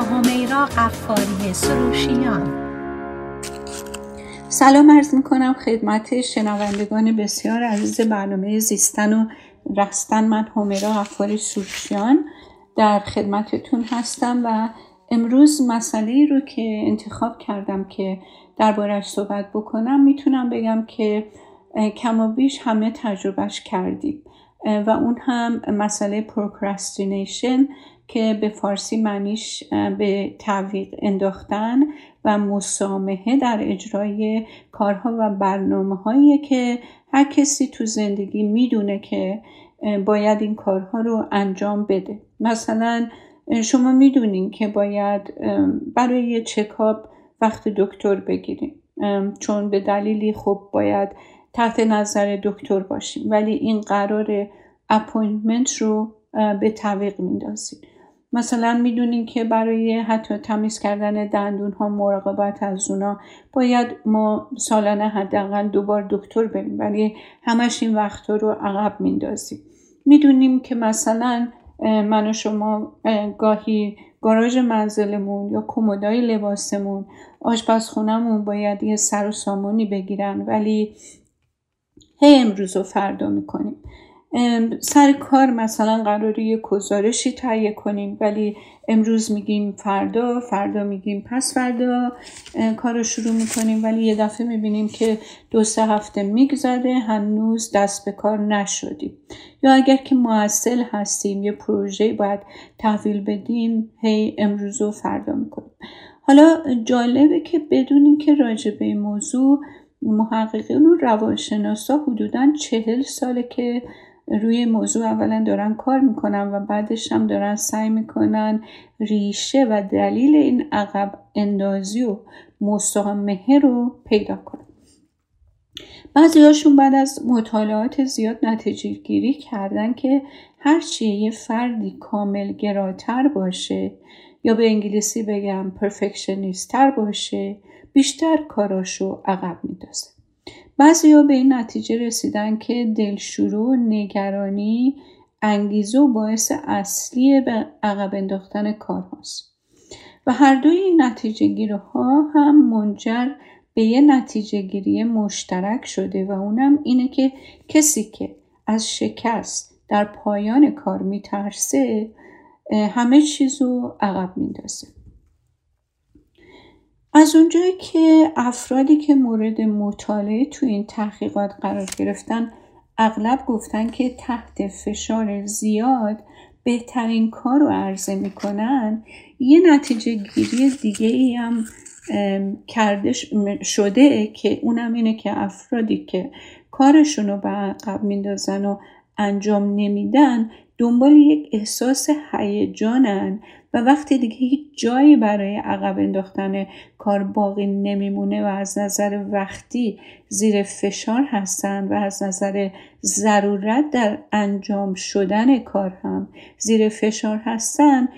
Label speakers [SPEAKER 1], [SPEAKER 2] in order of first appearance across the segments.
[SPEAKER 1] همیرا قفاری سروشیان.
[SPEAKER 2] سلام عرض می کنم خدمت شنوندگان بسیار عزیز برنامه زیستن و رستن. من همیرا غفاری سروشیان در خدمتتون هستم و امروز مسئله رو که انتخاب کردم که دربارش صحبت بکنم. می‌تونم بگم که کم و بیش همه تجربهش کردیم. و اون هم مسئله پروکرستینیشن که به فارسی معنیش به تعویق انداختن و مسامحه در اجرای کارها و برنامه هایی که هر کسی تو زندگی می‌دونه که باید این کارها رو انجام بده. مثلا شما می‌دونین که باید برای یه چکاب وقت دکتر بگیریم چون به دلیلی خب باید تحت نظر دکتر باشیم ولی این قرار appointment رو به تعویق میندازیم مثلا می‌دونین که برای حتی تمیز کردن دندون ها مراقبت از اونا باید ما سالانه حداقل دوبار دکتر بریم. ولی همش این وقت رو عقب میندازیم. می‌دونیم که مثلا من و شما گاهی گاراژ منزلمون یا کمدای لباسمون آشپزخونهمون باید یه سر و سامونی بگیرن ولی هی امروز و فردا می‌کنیم. سر کار مثلا قراری یه گزارشی تهیه کنیم ولی امروز میگیم فردا فردا میگیم پس فردا کار رو شروع می‌کنیم ولی یه دفعه می‌بینیم که دو سه هفته میگذره هنوز دست به کار نشدیم. یا اگر که معسل هستیم یه پروژه باید تحویل بدیم هی امروز و فردا می‌کنیم. حالا جالبه که بدونیم که راجع به موضوع محققین و روانشناسا حدودا چهل ساله که روی موضوع اولا دارن کار می‌کنن و بعدش هم دارن سعی می‌کنن ریشه و دلیل این عقب اندازی و مسامحه رو پیدا کنن. بعضی هاشون بعد از مطالعات زیاد نتیجه گیری کردن که هرچی یه فردی کامل گراتر باشه یا به انگلیسی بگم پرفکشنیستر باشه بیشتر کاراشو عقب میندازه. بعضی ها به این نتیجه رسیدن که دلشورو و نگرانی انگیزه و باعث اصلی به عقب انداختن کار هاست. و هر دوی این نتیجه ها هم منجر به یه نتیجه گیری مشترک شده و اونم اینه که کسی که از شکست در پایان کار میترسه همه چیز رو عقب میندازه از اونجایی که افرادی که مورد مطالعه تو این تحقیقات قرار گرفتن اغلب گفتن که تحت فشار زیاد بهترین کار رو عرضه می‌کنن یه نتیجه گیری دیگه ای هم کرده شده که اونم اینه که افرادی که کارشون رو به عقب میندازن و انجام نمیدن دنبال یک احساس هیجانن و وقتی دیگه هیچ جایی برای عقب انداختن کار باقی نمیمونه و از نظر وقتی زیر فشار هستن و از نظر ضرورت در انجام شدن کار هم زیر فشار هستن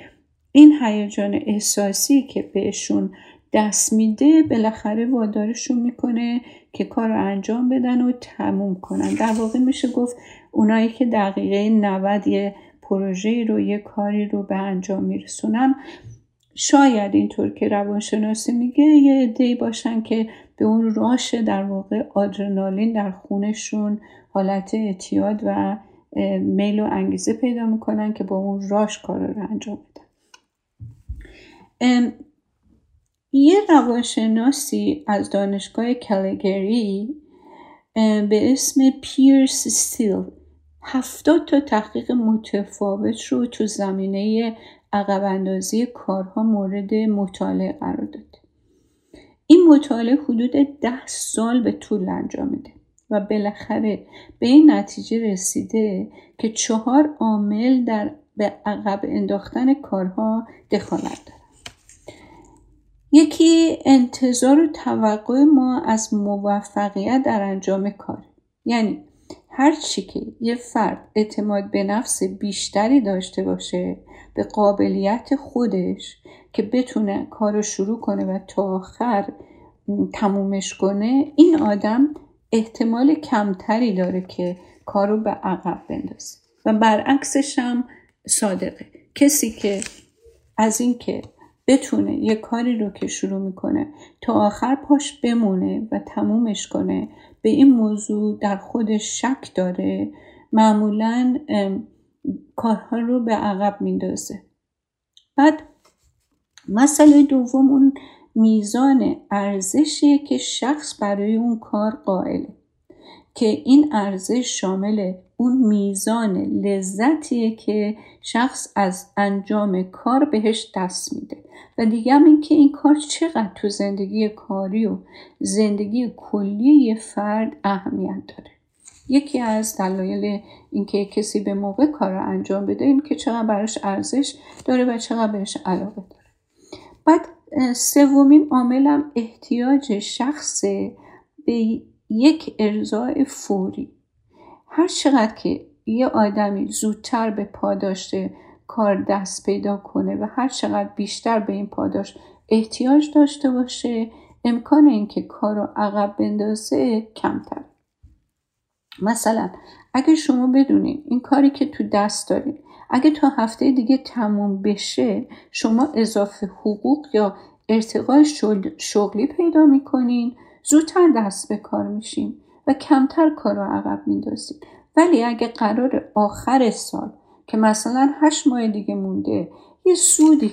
[SPEAKER 2] این هیجان احساسی که بهشون دست میده بالاخره وادارشون می‌کنه که کار رو انجام بدن و تموم کنن. در واقع میشه گفت اونایی که دقیقه 90 یه پروژه رو یه کاری رو به انجام میرسونن. شاید اینطور که روانشناسی میگه یه عدهای باشن که به اون راش در واقع آدرنالین در خونشون حالت اعتیاد و میل و انگیزه پیدا می‌کنن که با اون راش کار رو انجام بدن. یه روانشناسی از دانشگاه کلگری به اسم پیرس ستیل هفتاد تا تحقیق متفاوت رو تو زمینه عقب اندازی کارها مورد مطالعه قرار داد. این مطالعه حدود ده سال به طول انجامیده و بالاخره به این نتیجه رسیده که چهار عامل در به عقب انداختن کارها دخالت دارد. یکی انتظار و توقع ما از موفقیت در انجام کار یعنی هر چی که یه فرد اعتماد به نفس بیشتری داشته باشه به قابلیت خودش که بتونه کار رو شروع کنه و تا آخر تمومش کنه این آدم احتمال کمتری داره که کار رو به عقب بندازه. و برعکسش هم صادقه. کسی که از اینکه بتونه یه کاری رو که شروع می‌کنه تا آخر پاش بمونه و تمومش کنه به این موضوع در خودش شک داره معمولا کارها رو به عقب میندازه. بعد مسئله دوم اون میزان ارزشیه که شخص برای اون کار قائله که این ارزش شامل اون میزان لذتیه که شخص از انجام کار بهش دست میده. و دیگه هم این که این کار چقدر تو زندگی کاری و زندگی کلی یه فرد اهمیت داره. یکی از دلایل اینکه کسی به موقع کار رو انجام بده این که چقدر براش ارزش داره و چقدر بهش علاقه داره. بعد سومین عاملم احتیاج شخص به یک ارزای فوری. هر چقدر که یه آدمی زودتر به پاداش کار دست پیدا کنه و هر چقدر بیشتر به این پاداش احتیاج داشته باشه امکان اینکه کار رو عقب بندازه کمتر. مثلا اگه شما بدونین این کاری که تو دست دارین اگه تا هفته دیگه تموم بشه شما اضافه حقوق یا ارتقای شغلی پیدا می‌کنین زودتر دست به کار میشین. و کمتر کار رو عقب میندازین ولی اگه قرار آخر سال که مثلا هشت ماه دیگه مونده یه سودی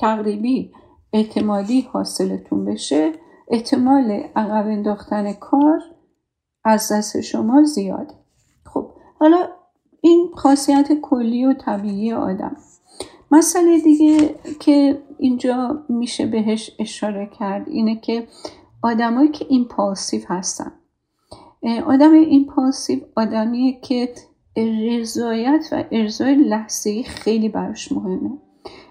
[SPEAKER 2] تقریبی احتمالی حاصلتون بشه احتمال عقب انداختن کار از دست شما زیاده. خب حالا این خاصیت کلی و طبیعی آدم. مسئله دیگه که اینجا میشه بهش اشاره کرد اینه که آدمایی که این پاسیف هستن. آدم این پاسیو آدمیه که رضایت و ارزای لحظه خیلی براش مهمه.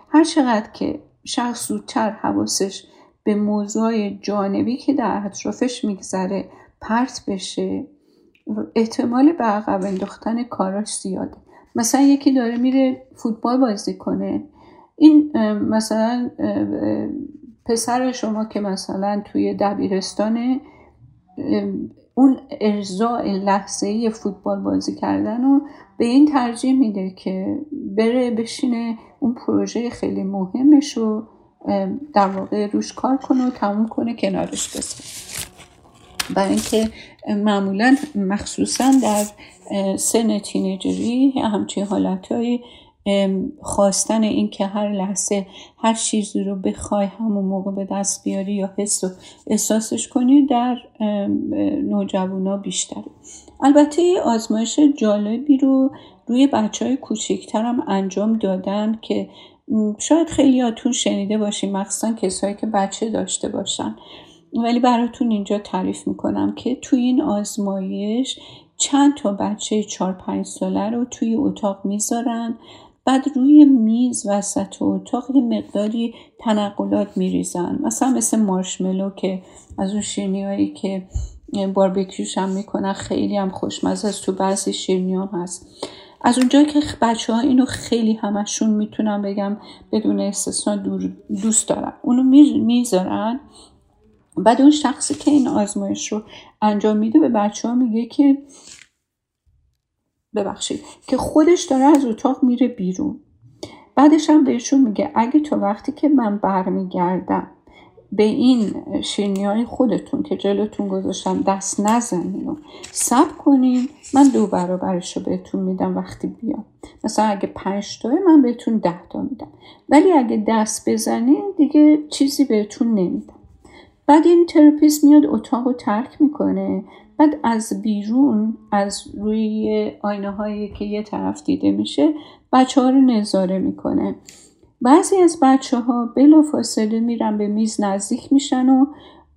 [SPEAKER 2] هر چقدر که شخص زودتر حواسش به موضوع جانبی که در اطرافش میگذره پرت بشه احتمال به عقب انداختن کاراش زیاده. مثلا یکی داره میره فوتبال بازی کنه. این مثلا پسر شما که مثلا توی دبیرستان اون ارزاع لحظه فوتبال بازی کردن رو به این ترجیح میده که بره بشینه اون پروژه خیلی مهمش رو در واقع روش کار کنه و تموم کنه کنارش بسه برای اینکه معمولا مخصوصا در سن تینیجری همچین حالت های خواستن این که هر لحظه هر چیزی رو بخوای همون موقع به دست بیاری یا حس و احساسش کنی در نوجوانا بیشتره. البته یه آزمایش جالبی رو روی بچه های کوچکتر هم انجام دادن که شاید خیلیاتون شنیده باشین مخصوصا کسایی که بچه داشته باشن. ولی براتون اینجا تعریف می‌کنم که توی این آزمایش چند تا بچه 4 5 ساله رو توی اتاق می‌ذارن. بعد روی میز وسط اتاق یه مقداری تنقلات میریزن. مثلا مثل مارشملو که از اون شیرنی هایی که باربیکیوش هم می‌کنن خیلی هم خوشمزه از تو بعضی شیرنی هم هست. از اونجایی که بچه ها اینو خیلی همشون می‌تونم بگم بدون استثنا دوست دارن اونو می‌ذارن. بعد اون شخصی که این آزمایش رو انجام میده به بچه ها میگه که ببخشید که خودش داره از اتاق میره بیرون. بعدش هم بهشون میگه اگه تو وقتی که من برمیگردم به این شیرنی های خودتون که جلوتون گذاشتم دست نزنین و سب کنین من دو برابرش رو بهتون میدم وقتی بیام. مثلا اگه پنج تاست من بهتون ده تا میدم. ولی اگه دست بزنین دیگه چیزی بهتون نمیدم. بعد این تراپیست میاد اتاق رو ترک می‌کنه. بعد از بیرون از روی آینه هایی که یه طرف دیده میشه بچه ها رو نظاره می‌کنه. بعضی از بچه ها بلا فاصله میرن به میز نزدیک میشن و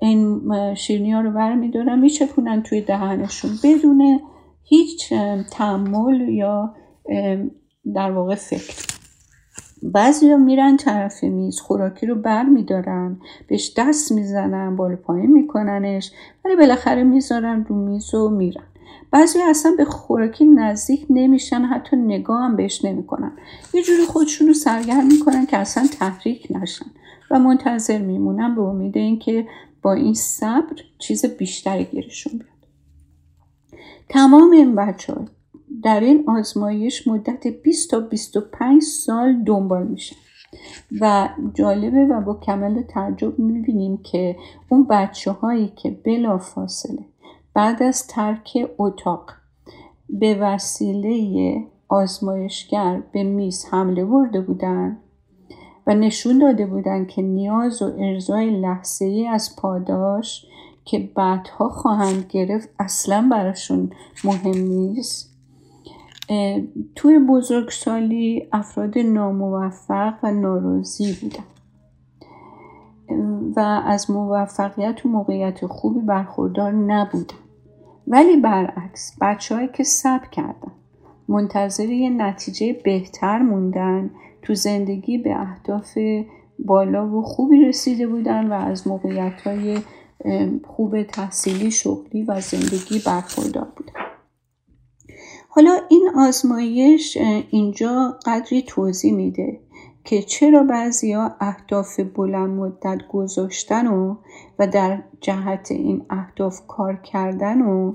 [SPEAKER 2] این شیرنی ها رو برمیدارن میچپونن توی دهنشون بدون هیچ تعمل یا در واقع فکر. بعضی ها میرن طرف میز خوراکی رو بر میدارن بهش دست می‌زنن بالا پایین میکننش ولی بالاخره می‌ذارن رو میز و میرن. بعضی اصلا به خوراکی نزدیک نمیشن حتی نگاه هم بهش نمی‌کنن. یه جوری خودشون رو سرگرم می‌کنن که اصلا تحریک نشن و منتظر میمونن به امید اینکه با این صبر چیز بیشتری گیرشون بیاد. تمام این بچه در این آزمایش مدت 20 تا 25 سال دنبال میشه. و جالبه و با کمال تعجب می‌بینیم که اون بچه هایی که بلا فاصله بعد از ترک اتاق به وسیله آزمایشگر به میز حمله برده بودن و نشون داده بودن که نیاز و ارزای لحظه ای از پاداش که بعدها خواهند گرفت اصلا براشون مهم نیست. توی بزرگسالی افراد ناموفق و ناراضی بودن. و از موفقیت و موقعیت خوبی برخوردار نبودن. ولی برعکس بچههایی که سب کردن منتظر یه نتیجه بهتر موندن تو زندگی به اهداف بالا و خوبی رسیده بودن و از موقعیت های خوب تحصیلی شغلی و زندگی برخوردار بودن. حالا این آزمایش اینجا قدری توضیح میده که چرا بعضیا اهداف بلند مدت گذاشتن و و در جهت این اهداف کار کردن و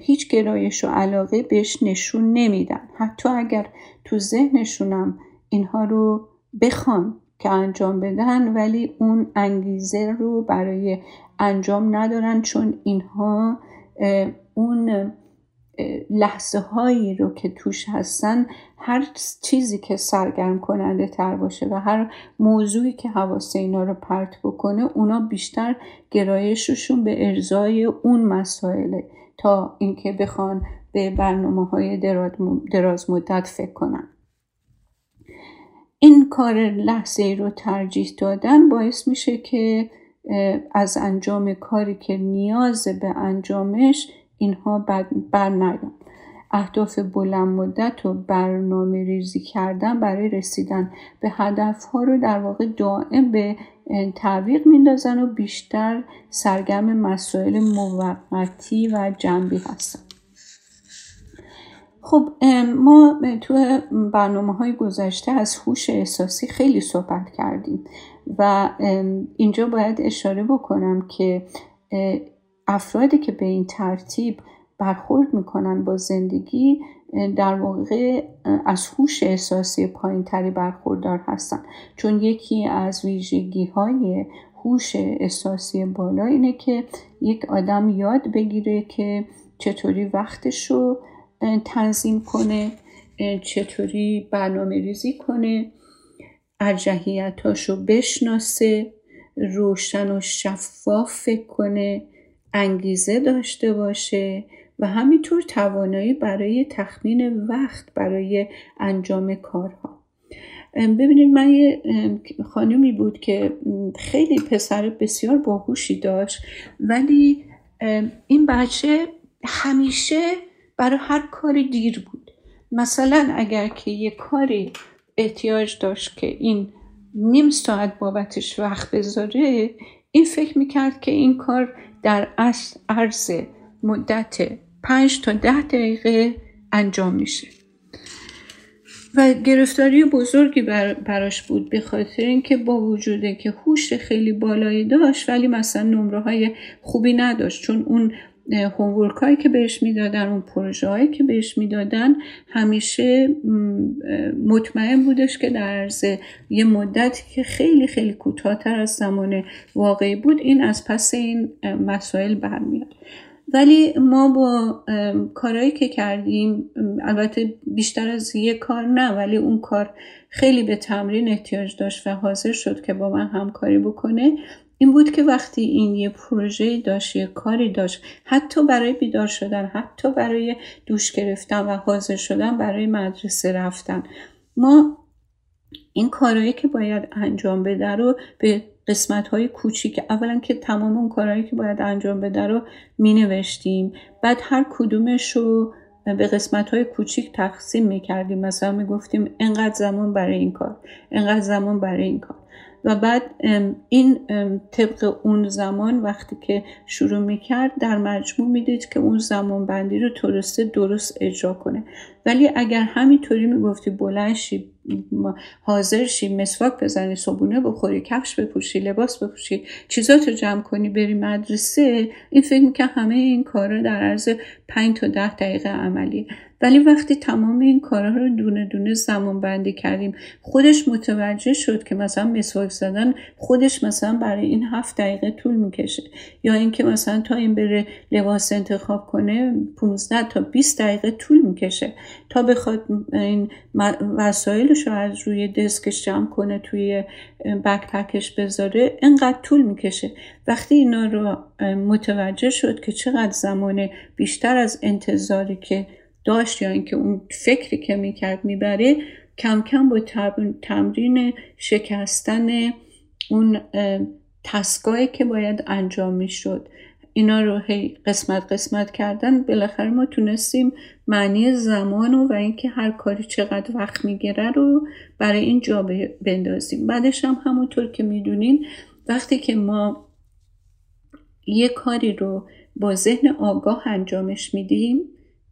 [SPEAKER 2] هیچ گرایش و علاقه بهش نشون نمیدن. حتی اگر تو ذهنشونم اینها رو بخوان که انجام بدن ولی اون انگیزه رو برای انجام ندارن چون اینها اون لحظه هایی رو که توش هستن هر چیزی که سرگرم کننده تر باشه و هر موضوعی که حواس اینا رو پرت بکنه اونا بیشتر گرایششون به ارزای اون مسائله تا اینکه بخوان به برنامه های دراز مدت فکر کنن. این کار لحظه رو ترجیح دادن باعث میشه که از انجام کاری که نیاز به انجامش اینها بر نیان اهداف بلند مدت و برنامه ریزی کردن برای رسیدن به هدف ها رو در واقع دائم به تعویق میندازن و بیشتر سرگرم مسائل موقتی و جنبی هستن. خب ما تو برنامه های گذشته از هوش احساسی خیلی صحبت کردیم و اینجا باید اشاره بکنم که افرادی که به این ترتیب برخورد می‌کنن با زندگی در واقع از هوش احساسی پایین تری برخوردار هستن. چون یکی از ویژگی های هوش احساسی بالا اینه که یک آدم یاد بگیره که چطوری وقتش رو تنظیم کنه چطوری برنامه ریزی کنه ارجحیتاش رو بشناسه روشن و شفاف فکر کنه. انگیزه داشته باشه و همینطور توانایی برای تخمین وقت برای انجام کارها. ببینید من یه خانمی بود که خیلی پسر بسیار باهوشی داشت ولی این بچه همیشه برای هر کاری دیر بود. مثلا اگر که یه کاری احتیاج داشت که این نیم ساعت بابتش وقت بذاره این فکر می‌کرد که این کار در عرض مدت پنج تا ده دقیقه انجام میشه. و گرفتاری بزرگی براش بود به خاطر اینکه با وجود که هوش خیلی بالایی داشت ولی مثلا نمره های خوبی نداشت چون اون هومورک هایی که بهش می‌دادن اون پروژه هایی که بهش می‌دادن همیشه مطمئن بودش که در عرض یه مدتی که خیلی خیلی کوتاهتر از زمان واقعی بود این از پس این مسائل برمیاد. ولی ما با کارهایی که کردیم البته بیشتر از یه کار نه ولی اون کار خیلی به تمرین احتیاج داشت و حاضر شد که با من همکاری بکنه. این بود که وقتی این یه پروژه داشت یه کاری داشت حتی برای بیدار شدن حتی برای دوش گرفتن و حاضر شدن برای مدرسه رفتن. ما این کارهایی که باید انجام بده رو به قسمت های کوچیک اولا که تمام اون کارهایی که باید انجام بده رو می نوشتیم بعد هر کدومش رو به قسمت های کوچیک تقسیم می کردیم مثلا می گفتیم انقدر زمان برای این کار انقدر زمان برای این کار. و بعد این طبق اون زمان وقتی که شروع می‌کرد در مجموع می‌دید که اون زمان بندی رو ترسته درست اجرا کنه. ولی اگر همینطوری می‌گفتی بلند شی حاضر شی مسواک بزنی صبونه بخوری کفش بپوشی لباس بپوشی چیزات رو جمع کنی بری مدرسه این فکر میکن همه این کارا در عرض 5 تا ده دقیقه عملی ولی وقتی تمام این کارها رو دونه دونه زمان بندی کردیم خودش متوجه شد که مثلا مسواک زدن خودش مثلا برای این هفت دقیقه طول می‌کشه. یا اینکه مثلا تا این بره لباس انتخاب کنه 15 تا 20 دقیقه طول می‌کشه. تا بخواد این وسایلش رو از روی دسکش جمع کنه توی بکپکش بذاره انقدر طول می‌کشه. وقتی اینا رو متوجه شد که چقدر زمان بیشتر از انتظاری که داشت یا اینکه اون فکری که می‌کرد می‌بره کم کم با تمرین شکستن اون تسکایی که باید انجام می‌شد. اینا رو هی قسمت قسمت کردن. بالاخره ما تونستیم معنی زمان و اینکه هر کاری چقدر وقت می‌گیره رو برای این جا بندازیم. بعدش هم همونطور که می‌دونین وقتی که ما یه کاری رو با ذهن آگاه انجامش میدیم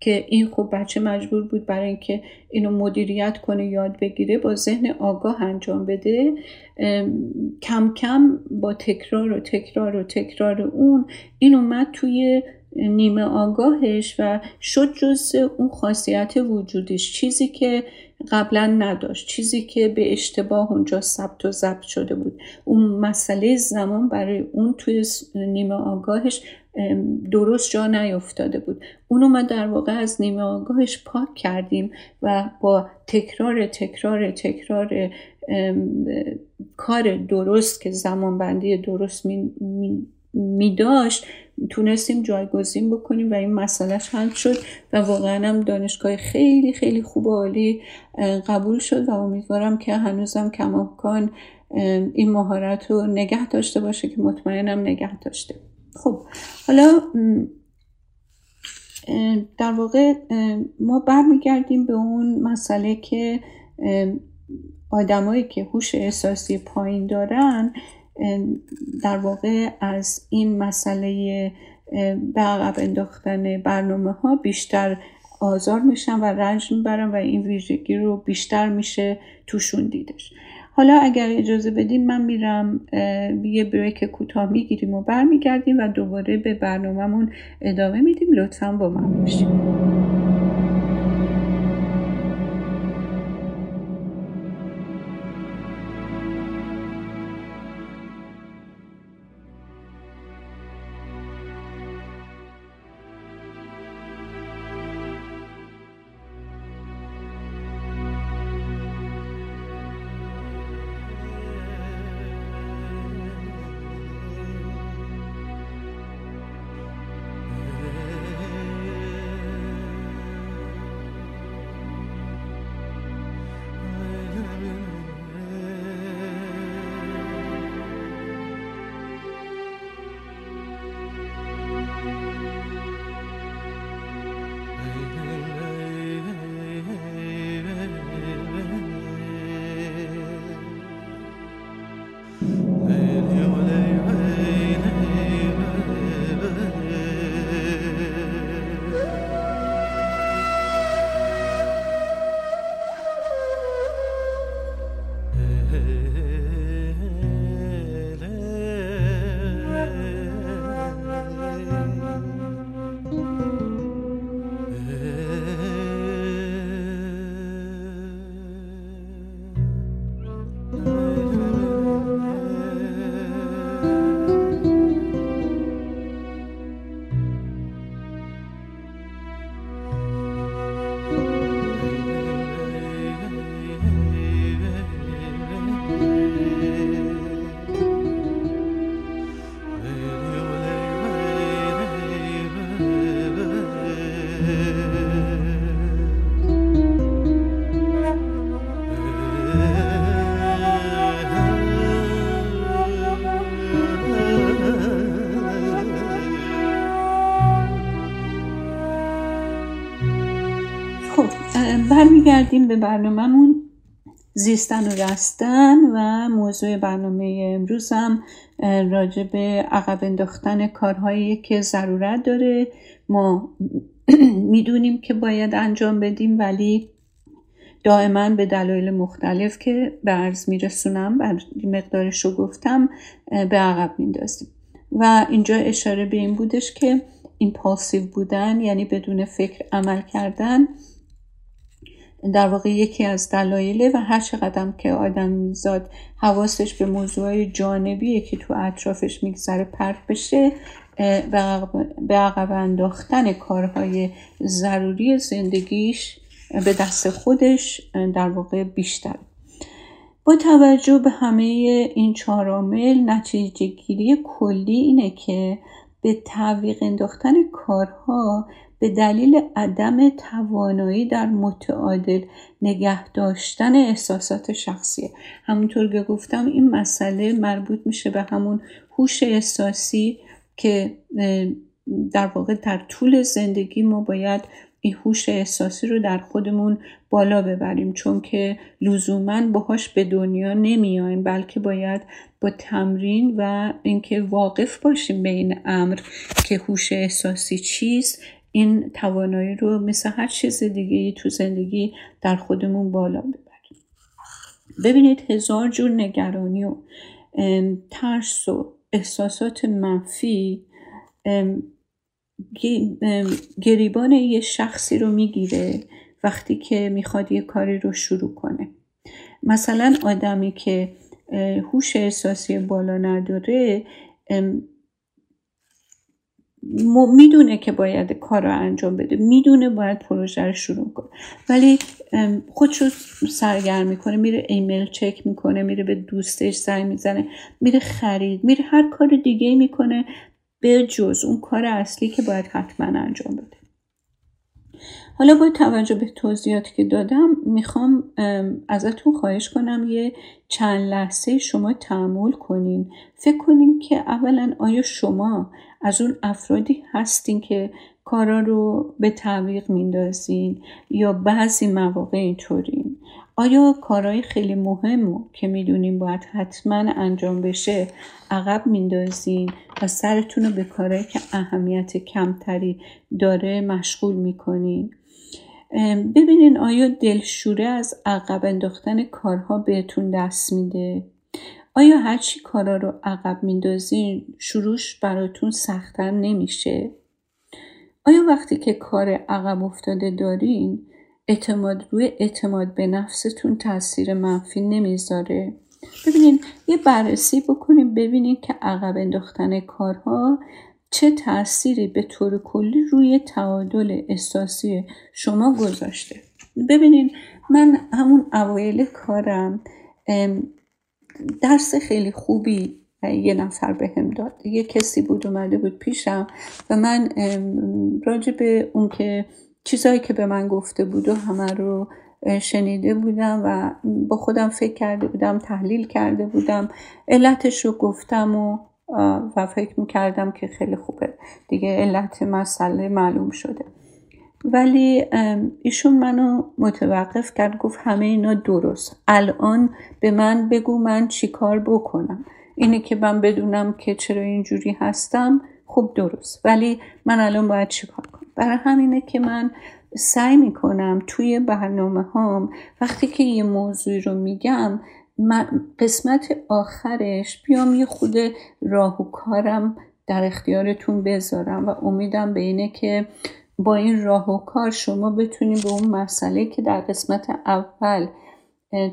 [SPEAKER 2] که این خوب بچه مجبور بود برای اینکه اینو مدیریت کنه یاد بگیره با ذهن آگاه انجام بده. کم کم با تکرار و تکرار و تکرار اون این اومد توی نیمه آگاهش و شد جز اون خاصیت وجودیش چیزی که قبلا نداشت چیزی که به اشتباه اونجا ثبت و ضبط شده بود. اون مسئله زمان برای اون توی نیمه آگاهش درست جا نیفتاده بود. اونو ما در واقع از نیمه آگاهش پاک کردیم و با تکرار تکرار تکرار کار درست که زمان بندی درست می, می, داشت تونستیم جایگزین بکنیم و این مسئلهش حل شد و واقعا هم دانشگاه خیلی خیلی خوب و عالی قبول شد و امیدوارم که هنوزم کماکان این مهارت رو نگه داشته باشه که مطمئنم نگه داشته. خب حالا در واقع ما برمیگردیم به اون مسئله که آدمایی که هوش احساسی پایین دارن در واقع از این مسئله به عقب انداختن برنامه ها بیشتر آزار میشن و رنج می‌برن و این ویژگی رو بیشتر میشه توشون دیدش. حالا اگر اجازه بدین من میرم یه بریک کوتاه می‌گیریم و برمیگردیم و دوباره به برنامهمون ادامه میدیم. لطفا با من باشیم برمیگردیم به برنامهمون زیستن و رستن و موضوع برنامه امروز هم راجع به عقب انداختن کارهایی که ضرورت داره. ما می‌دونیم که باید انجام بدیم ولی دائما به دلایل مختلف که به عرض میرسونم بر مقدارش رو گفتم به عقب میندازیم و اینجا اشاره به این بودش که این پاسیو بودن یعنی بدون فکر عمل کردن در واقع یکی از دلایله و هر چقدر که آدم میزاد حواسش به موضوع جانبیه که تو اطرافش میگذره پرت بشه به عقب انداختن کارهای ضروری زندگیش به دست خودش در واقع بیشتر. با توجه به همه این چهارامل نتیجه گیری کلی اینه که به تعویق انداختن کارها به دلیل عدم توانایی در متعادل نگه داشتن احساسات شخصیه همونطور که گفتم این مسئله مربوط میشه به همون هوش احساسی که در واقع در طول زندگی ما باید این هوش احساسی رو در خودمون بالا ببریم. چون که لزوما باهاش به دنیا نمیایم بلکه باید با تمرین و اینکه واقف باشیم به این امر که هوش احساسی چیست این توانایی رو مثل هر چیز دیگه تو زندگی در خودمون بالا ببریم. ببینید هزار جور نگرانی و ترس و احساسات منفی گریبان یه شخصی رو می‌گیره وقتی که می‌خواد یه کاری رو شروع کنه. مثلا آدمی که هوش احساسی بالا نداره می‌دونه که باید کار رو انجام بده. می‌دونه باید پروژه رو شروع کنه. ولی خودشو سرگرم می‌کنه میره ایمیل چک می‌کنه میره به دوستش زنگ می‌زنه میره خرید میره هر کار دیگه می‌کنه به جز اون کار اصلی که باید حتما انجام بده. حالا با توجه به توضیحاتی که دادم می‌خوام ازتون خواهش کنم یه چند لحظه شما تعمل کنین. فکر کنین که اولا آیا شما از اون افرادی هستین که کارا رو به تعویق میندازین یا بعضی مواقع اینطورین. آیا کارهای خیلی مهم که می‌دونیم باید حتما انجام بشه عقب میندازین و سرتون رو به کارهایی که اهمیت کمتری داره مشغول می‌کنین؟ ببینین آیا دلشوره از عقب انداختن کارها بهتون دست میده؟ آیا هرچی کارا رو عقب میندازین شروعش براتون سختتر نمیشه؟ آیا وقتی که کار عقب افتاده دارین اعتماد روی اعتماد به نفستون تاثیر منفی نمی‌ذاره؟ ببینین یه بررسی بکنیم ببینین که عقب انداختن کارها چه تأثیری به طور کلی روی تعادل احساسی شما گذاشته. ببینین من همون اوایل کارم درس خیلی خوبی یه نفر به هم داد. یه کسی بود اومده بود پیشم و من راجع به اون که چیزهایی که به من گفته بود و همه رو شنیده بودم و با خودم فکر کرده بودم تحلیل کرده بودم علتش رو گفتم و و فکر می‌کردم که خیلی خوبه. دیگه علت مسئله معلوم شده. ولی ایشون منو متوقف کرد گفت همه اینا درست. الان به من بگو من چیکار بکنم. اینه که من بدونم که چرا اینجوری هستم خوب درست. ولی من الان باید چیکار کنم؟ برای همینه که من سعی می‌کنم توی برنامه هام وقتی که یه موضوعی رو میگم قسمت آخرش بیام یه خود راه کارم در اختیارتون بذارم و امیدم به اینه که با این راه و کار شما بتونید به اون مسئله که در قسمت اول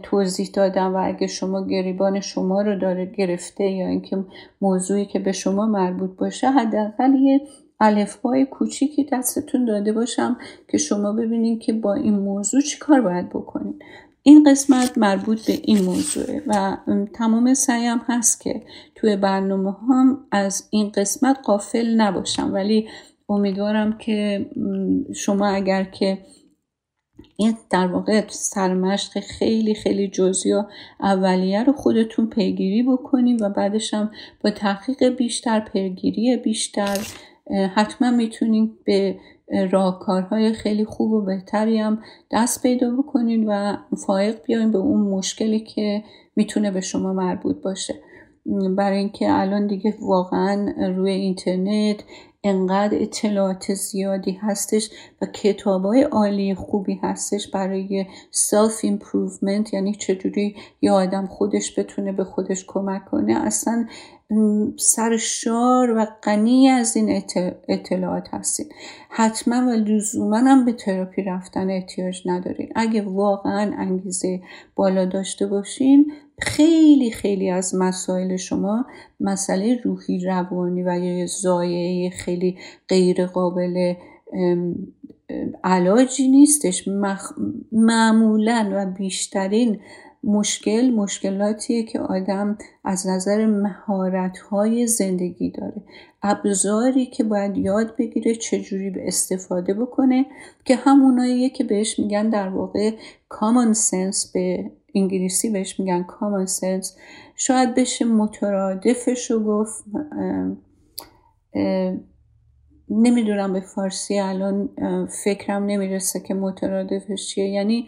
[SPEAKER 2] توضیح دادم و اگه شما گریبان شما رو داره گرفته یا اینکه موضوعی که به شما مربوط باشه حداقل یه الفبای کوچیکی دستتون داده باشم که شما ببینید که با این موضوع چی کار باید بکنید این قسمت مربوط به این موضوعه و تمام سعیم هست که توی برنامه هم از این قسمت قافل نباشم. ولی امیدوارم که شما اگر که این در واقع سرمشق خیلی خیلی جزئی و اولیه رو خودتون پیگیری بکنید و بعدش هم با تحقیق بیشتر پیگیری بیشتر حتما می‌تونید به راهکارهای خیلی خوب و بهتری هم دست پیدا بکنید و فائق بیاین به اون مشکلی که می‌تونه به شما مربوط باشه. برای اینکه الان دیگه واقعا روی اینترنت انقدر اطلاعات زیادی هستش و کتاب های عالی خوبی هستش برای self improvement یعنی چجوری یه آدم خودش بتونه به خودش کمک کنه. اصلا سرشار و غنی از این اطلاعات هستین. حتما و لزوما هم به تراپی رفتن احتیاج ندارین. اگه واقعا انگیزه بالا داشته باشین خیلی خیلی از مسائل شما مسئله روحی روانی و یا زایه خیلی غیر قابل علاجی نیستش. معمولا و بیشترین مشکل مشکلاتیه که آدم از نظر مهارت‌های زندگی داره. ابزاری که باید یاد بگیره چجوری به استفاده بکنه که هموناییه که بهش میگن در واقع common sense به انگلیسی بهش میگن common sense. شاید بشه مترادفش رو گفت. نمی‌دونم به فارسی الان فکرم نمی‌رسه که مترادفش چیه. یعنی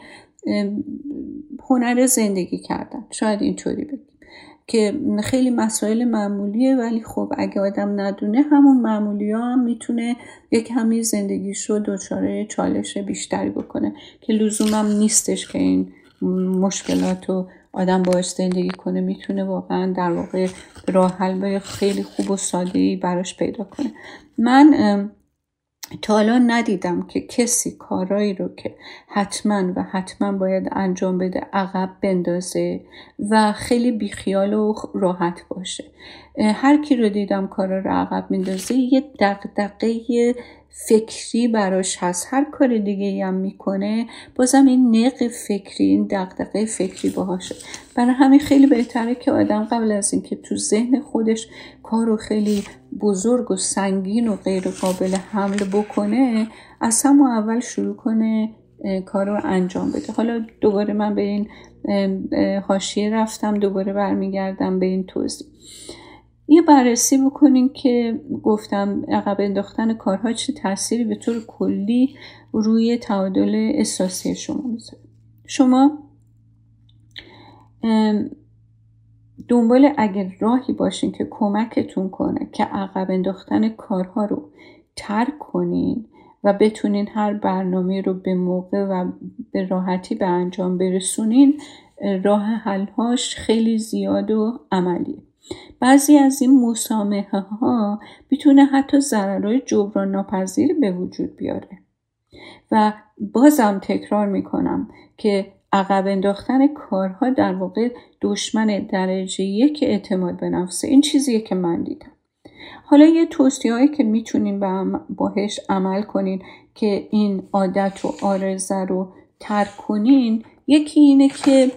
[SPEAKER 2] هنر زندگی کردن. شاید اینطوری بگیم. که خیلی مسائل معمولیه ولی خب اگه آدم ندونه همون معمولی ها هم می‌تونه یک کمی زندگیش رو چالش بیشتری بکنه. که لزومم نیستش که این مشکلات رو آدم باش زندگی کنه می‌تونه واقعا در واقع راه حل خیلی خوب و ساده ای براش پیدا کنه. من تا حالا ندیدم که کسی کارایی رو که حتما و حتما باید انجام بده عقب بندازه و خیلی بیخیال و راحت باشه. هر کی رو دیدم کارا رو عقب میندازه یه دقدقه فکری براش هست. هر کار دیگه هم می‌کنه بازم این نق فکری این دقدقه فکری باهاشه برای همین خیلی بهتره که آدم قبل از اینکه تو ذهن خودش کارو خیلی بزرگ و سنگین و غیر قابل حمل بکنه از همون اول شروع کنه کار رو انجام بده. حالا دوباره من به این حاشیه رفتم دوباره برمیگردم به این توضیح. یه بررسی بکنین که گفتم عقب انداختن کارها چه تأثیری به طور کلی روی تعادل احساسی شما می‌ذاره. شما دنبال اگر راهی باشین که کمکتون کنه که عقب انداختن کارها رو ترک کنین و بتونین هر برنامه رو به موقع و به راحتی به انجام برسونین راه حلهاش خیلی زیاد و عملیه. بعضی از این مسامحه ها می‌تونه حتی ضررهای جبران ناپذیر به وجود بیاره. و بازم تکرار می‌کنم که عقب انداختن کارها در واقع دشمن درجه یک اعتماد به نفسه این چیزیه که من دیدم. حالا یه توصیه هایی که می‌تونین باهش عمل کنین که این عادت و آرزه رو ترک کنین یکی اینه که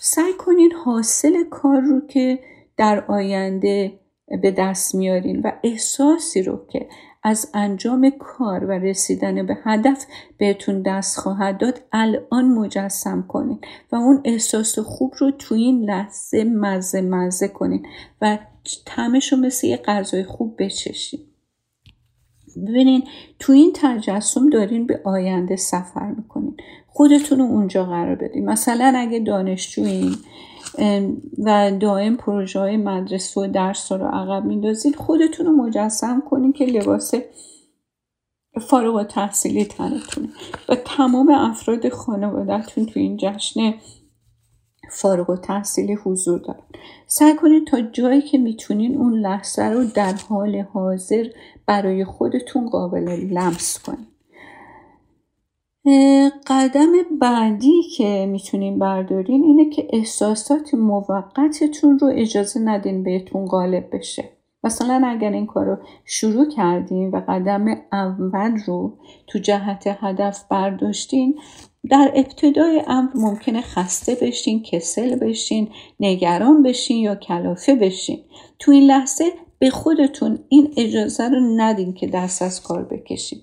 [SPEAKER 2] سعی کنین حاصل کار رو که در آینده به دست میارین و احساسی رو که از انجام کار و رسیدن به هدف بهتون دست خواهد داد الان مجسم کنین و اون احساس خوب رو تو این لحظه مزه مزه کنین و تمش رو مثل یه غذای خوب بچشین. ببینین تو این تجسم دارین به آینده سفر می‌کنین. خودتون رو اونجا قرار بدین. مثلا اگه دانشجوین و دائم پروژه های مدرسه و درس رو عقب میندازید خودتون رو مجسم کنید که لباس فارغ و تحصیلی تنتونه و تمام افراد خانوادهتون تو این جشن فارغ و تحصیلی حضور دارن. سعی کنید تا جایی که می‌تونین اون لحظه رو در حال حاضر برای خودتون قابل لمس کنید قدم بعدی که می‌تونین بردارین اینه که احساسات موقتتون رو اجازه ندین بهتون غالب بشه. مثلا اگر این کار رو شروع کردین و قدم اول رو تو جهت هدف برداشتین در ابتدای امر ممکنه خسته بشین کسل بشین نگران بشین یا کلافه بشین. تو این لحظه به خودتون این اجازه رو ندین که دست از کار بکشین.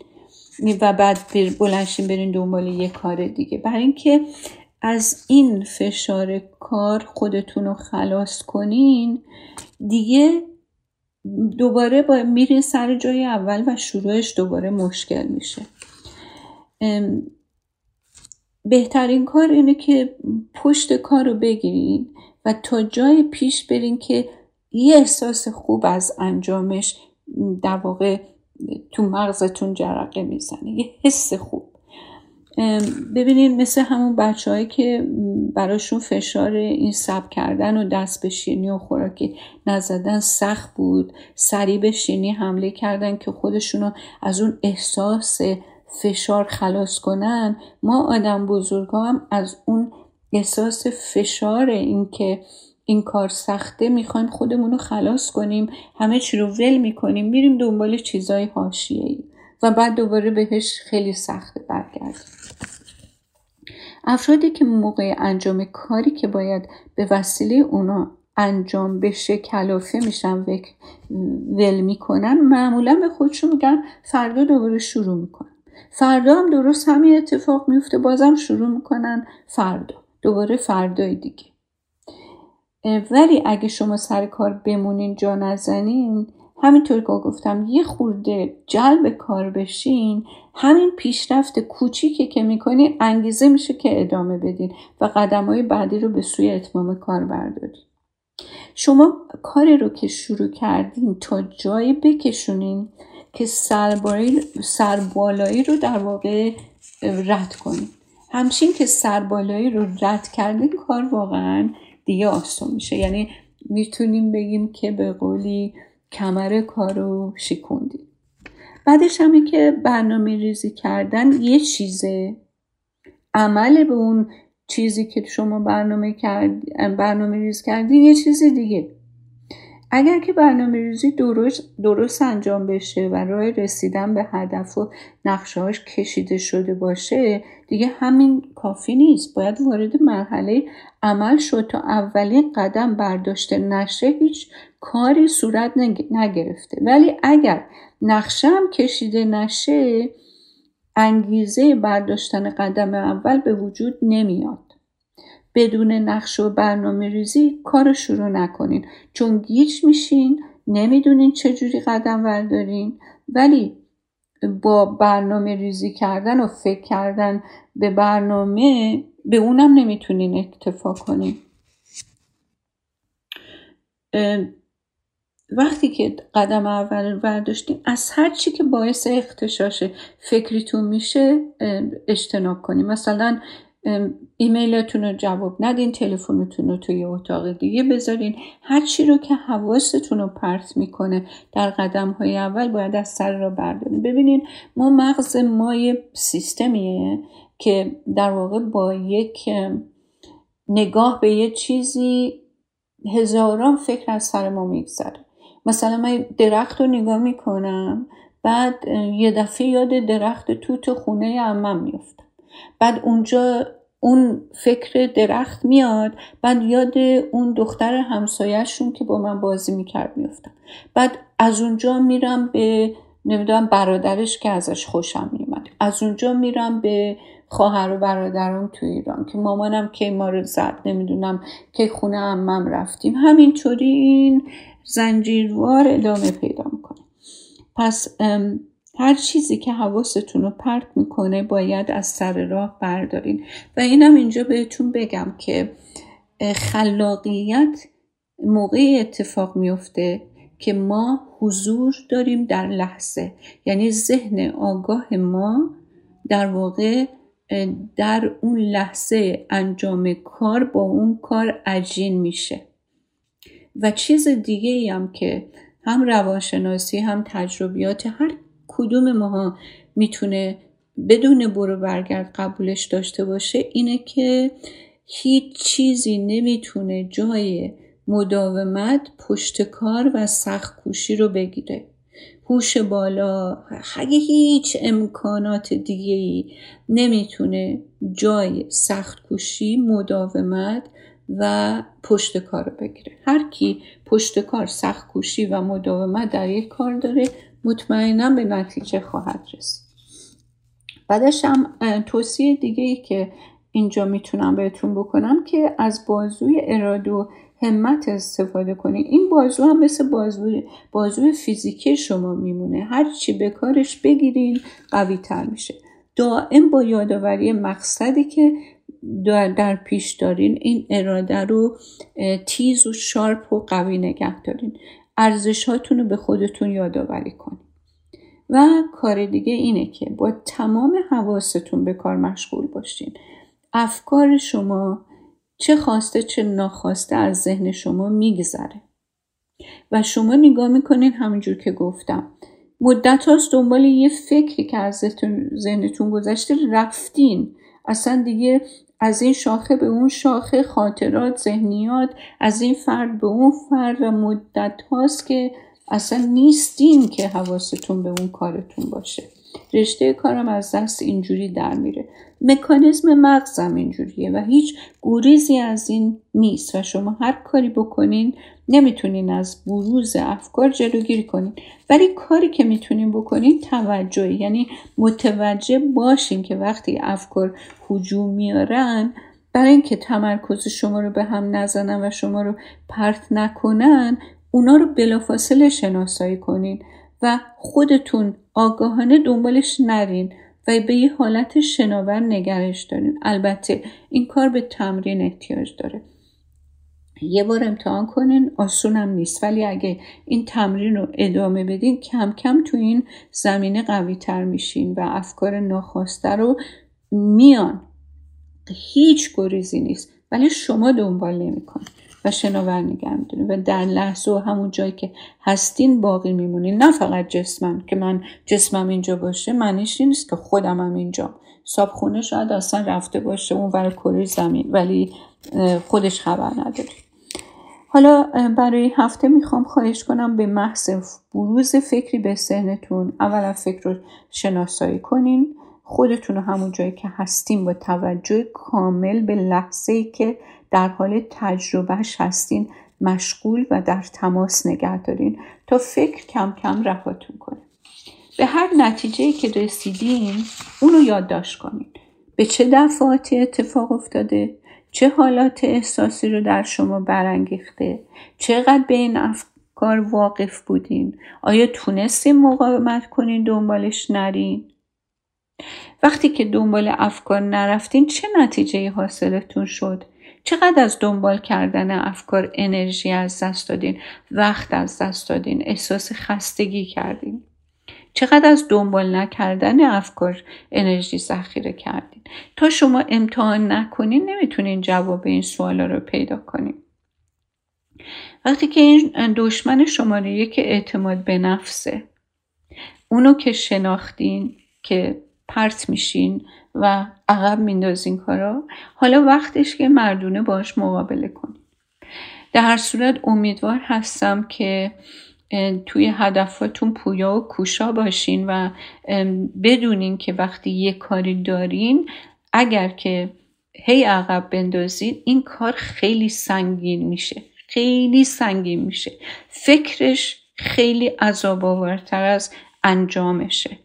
[SPEAKER 2] و بعد بلنشین برین دنبال یه کار دیگه. برای اینکه از این فشار کار خودتون رو خلاص کنین دیگه دوباره با میرین سر جای اول و شروعش دوباره مشکل میشه. بهترین کار اینه که پشت کار رو بگیرین و تا جای پیش برین که یه احساس خوب از انجامش در واقع تو مغزتون جرقه می‌زنه. یه حس خوب. ببینید مثل همون بچه که براشون فشار این سب کردن و دست به شیرنی و خوراکی نزدن سخت بود. سریع به شیرنی حمله کردن که خودشونو از اون احساس فشار خلاص کنن. ما آدم بزرگ هم از اون احساس فشار اینکه این کار سخته می‌خوایم خودمون رو خلاص کنیم همه چی رو ول می‌کنیم میریم دنبال چیزای حاشیه‌ای. و بعد دوباره بهش خیلی سخته برگردیم. افرادی که موقع انجام کاری که باید به وسیله اونا انجام بشه کلافه میشن و ول می‌کنن معمولا به خودشون میگن فردا دوباره شروع می‌کنن. فردا هم درست همین اتفاق میفته بازم شروع می‌کنن فردا. دوباره فردای دیگه. ولی اگه شما سر کار بمونین جا نزنین همینطور که گفتم یه خورده جلب کار بشین. همین پیشرفت کوچیکی که می‌کنین انگیزه میشه که ادامه بدین و قدم های بعدی رو به سوی اتمام کار بردارین. شما کاری رو که شروع کردین تا جایی بکشونین که سربالایی رو در واقع رد کنین. همچین که سربالایی رو رد کردین کار واقعا دیگه آسون میشه. یعنی می‌تونیم بگیم که به قولی کمر کارو شکوندیم. بعدش همه که برنامه ریزی کردن یه چیزه. عمل به اون چیزی که شما برنامه, کرد، برنامه ریز کردین یه چیز دیگه. اگر که برنامه ریزی درست, درست انجام بشه و راه رسیدن به هدف و نقشهاش کشیده شده باشه دیگه همین کافی نیست. باید وارد مرحله عمل شد تا اولین قدم برداشته نشه هیچ کاری صورت نگرفته. ولی اگر نقشه هم کشیده نشه انگیزه برداشتن قدم اول به وجود نمیاد. بدون نقشه و برنامه ریزی کار شروع نکنین. چون گیج میشین نمی‌دونین چجوری قدم بردارین. ولی با برنامه ریزی کردن و فکر کردن به برنامه به اونم نمی‌تونین اکتفا کنین. وقتی که قدم اول برداشتین از هر چی که باعث اختشاش فکریتون میشه اجتناب کنیم مثلا ایمیلتون رو جواب ندین تلفنتون رو توی اتاق دیگه بذارین. هر چی رو که حواستون رو پرت می‌کنه در قدم های اول باید از سر را بردارین. ببینین ما مغز ما یه سیستمیه که در واقع با یک نگاه به یه چیزی هزاران فکر از سر ما میگذره. مثلا من درخت رو نگاه می‌کنم بعد یه دفعه یاد درخت توت خونه عمم میفتم بعد اونجا اون فکر درخت میاد بعد یاد اون دختر همسایهشون که با من بازی می‌کرد میفتم بعد از اونجا میرم به نمی‌دونم برادرش که ازش خوشم میومد از اونجا میرم به خواهر و برادران تو ایران که مامانم که ما رو زد نمی‌دونم که خونه امم رفتیم. همینطوری این زنجیروار ادامه پیدا می‌کنه. پس هر چیزی که حواستون رو پرت می‌کنه باید از سر راه بردارین. و اینم اینجا بهتون بگم که خلاقیت موقعی اتفاق میفته که ما حضور داریم در لحظه. یعنی ذهن آگاه ما در واقع در اون لحظه انجام کار با اون کار عجین میشه. و چیز دیگه ای هم که هم روانشناسی هم تجربیات هر کدوم ماها می‌تونه بدون برو برگرد قبولش داشته باشه اینه که هیچ چیزی نمی‌تونه جای مداومت پشت کار و سخت کوشی رو بگیره. هوش بالا اگه هیچ امکانات دیگه ای نمی‌تونه جای سخت کوشی مداومت و پشت کار رو بگیره. هر کی پشت کار سخت کوشی و مداومت در یک کار داره مطمئنا به نتیجه خواهد رسید. بعدش هم توصیه دیگه ای که اینجا می‌تونم بهتون بکنم که از بازوی اراده و همت استفاده کنید. این بازو هم مثل بازوی, بازوی فیزیکی شما میمونه. هر چی به کارش بگیرین قوی تر میشه. دائم با یادآوری مقصدی که در پیش دارین این اراده رو تیز و شارپ و قوی نگه دارین. ارزشاتون رو به خودتون یادآوری کنین و کار دیگه اینه که با تمام حواستون به کار مشغول باشین. افکار شما چه خواسته چه ناخواسته از ذهن شما میگذره. و شما نگاه می‌کنین همونجور که گفتم. مدت هاست دنبال یه فکری که از ذهنتون گذشته رفتین. اصلا دیگه از این شاخه به اون شاخه خاطرات ذهنیات از این فرد به اون فرد و مدت هاست که اصلا نیستین که حواستون به اون کارتون باشه. رشته کارم از دست اینجوری در میره. مکانیزم مغزم اینجوریه و هیچ گوریزی از این نیست و شما هر کاری بکنین نمی‌تونین از بروز افکار جلوگیری کنین. ولی کاری که می‌تونین بکنین توجه یعنی متوجه باشین که وقتی افکار هجوم میارن برای اینکه تمرکز شما رو به هم نزنن و شما رو پرت نکنن اونا رو بلافاصله شناسایی کنین. خودتون آگاهانه دنبالش نرین و به یه حالت شناور نگرش دارین. البته این کار به تمرین احتیاج داره. یه بار امتحان کنین آسونم نیست. ولی اگه این تمرین رو ادامه بدین کم کم تو این زمینه قوی تر میشین و افکار ناخواسته رو میان. هیچ گریزی نیست. ولی شما دنبال نمیکن و شناور نگه و در لحظه و همون جایی که هستین باقی میمونین نه فقط جسمم که من جسمم اینجا باشه معنیش نیست که خودم هم اینجا. صابخونه شاید اصلا رفته باشه اون ور کره زمین ولی خودش خبر نداره. حالا برای هفته می‌خوام خواهش کنم به محض بروز فکری به ذهنتون اولا فکر رو شناسایی کنین. خودتون رو همون جایی که هستین با توجه کامل به لحظه ای که در حال تجربهش هستین مشغول و در تماس نگه دارین تا فکر کم کم رهاتون کنه. به هر نتیجه که رسیدین اونو یادداشت کنین. به چه دفعاتی اتفاق افتاده؟ چه حالات احساسی رو در شما برانگیخته؟ چقدر به این افکار واقف بودین؟ آیا تونستین مقاومت کنین دنبالش نرین؟ وقتی که دنبال افکار نرفتین چه نتیجه حاصلتون شد؟ چقدر از دنبال کردن افکار انرژی از دست دادین؟ وقت از دست دادین؟ احساس خستگی کردین؟ چقدر از دنبال نکردن افکار انرژی ذخیره کردین؟ تا شما امتحان نکنین نمی‌تونین جواب این سوالا رو پیدا کنین. وقتی که این دشمن شماره یک اعتماد به نفسه اونو که شناختین که پرت میشین و عقب میندازین کارا. حالا وقتش که مردونه باش مقابله کنین. در هر صورت امیدوار هستم که توی هدفاتون پویا و کوشا باشین و بدونین که وقتی یه کاری دارین اگر که هی عقب بندازین این کار خیلی سنگین میشه. خیلی سنگین میشه. فکرش خیلی عذاب آورتر از انجامشه.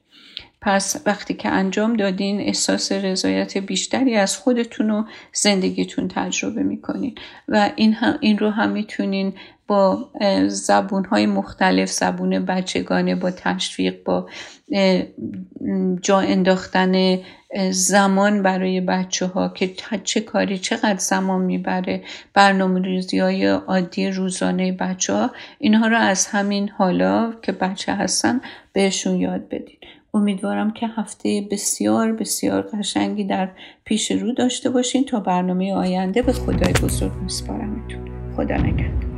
[SPEAKER 2] پس وقتی که انجام دادین احساس رضایت بیشتری از خودتون و زندگیتون تجربه می‌کنین و این, این رو هم می‌تونین با زبون های مختلف زبون بچگانه با تشویق با جا انداختن زمان برای بچه ها که چه کاری چقدر زمان می‌بره برنامه ریزی های عادی روزانه بچه ها اینها رو از همین حالا که بچه هستن بهشون یاد بدین. امیدوارم که هفته بسیار بسیار قشنگی در پیش رو داشته باشین. تا برنامه آینده به خدای بزرگ میسپارمتون. خدا نگهدار.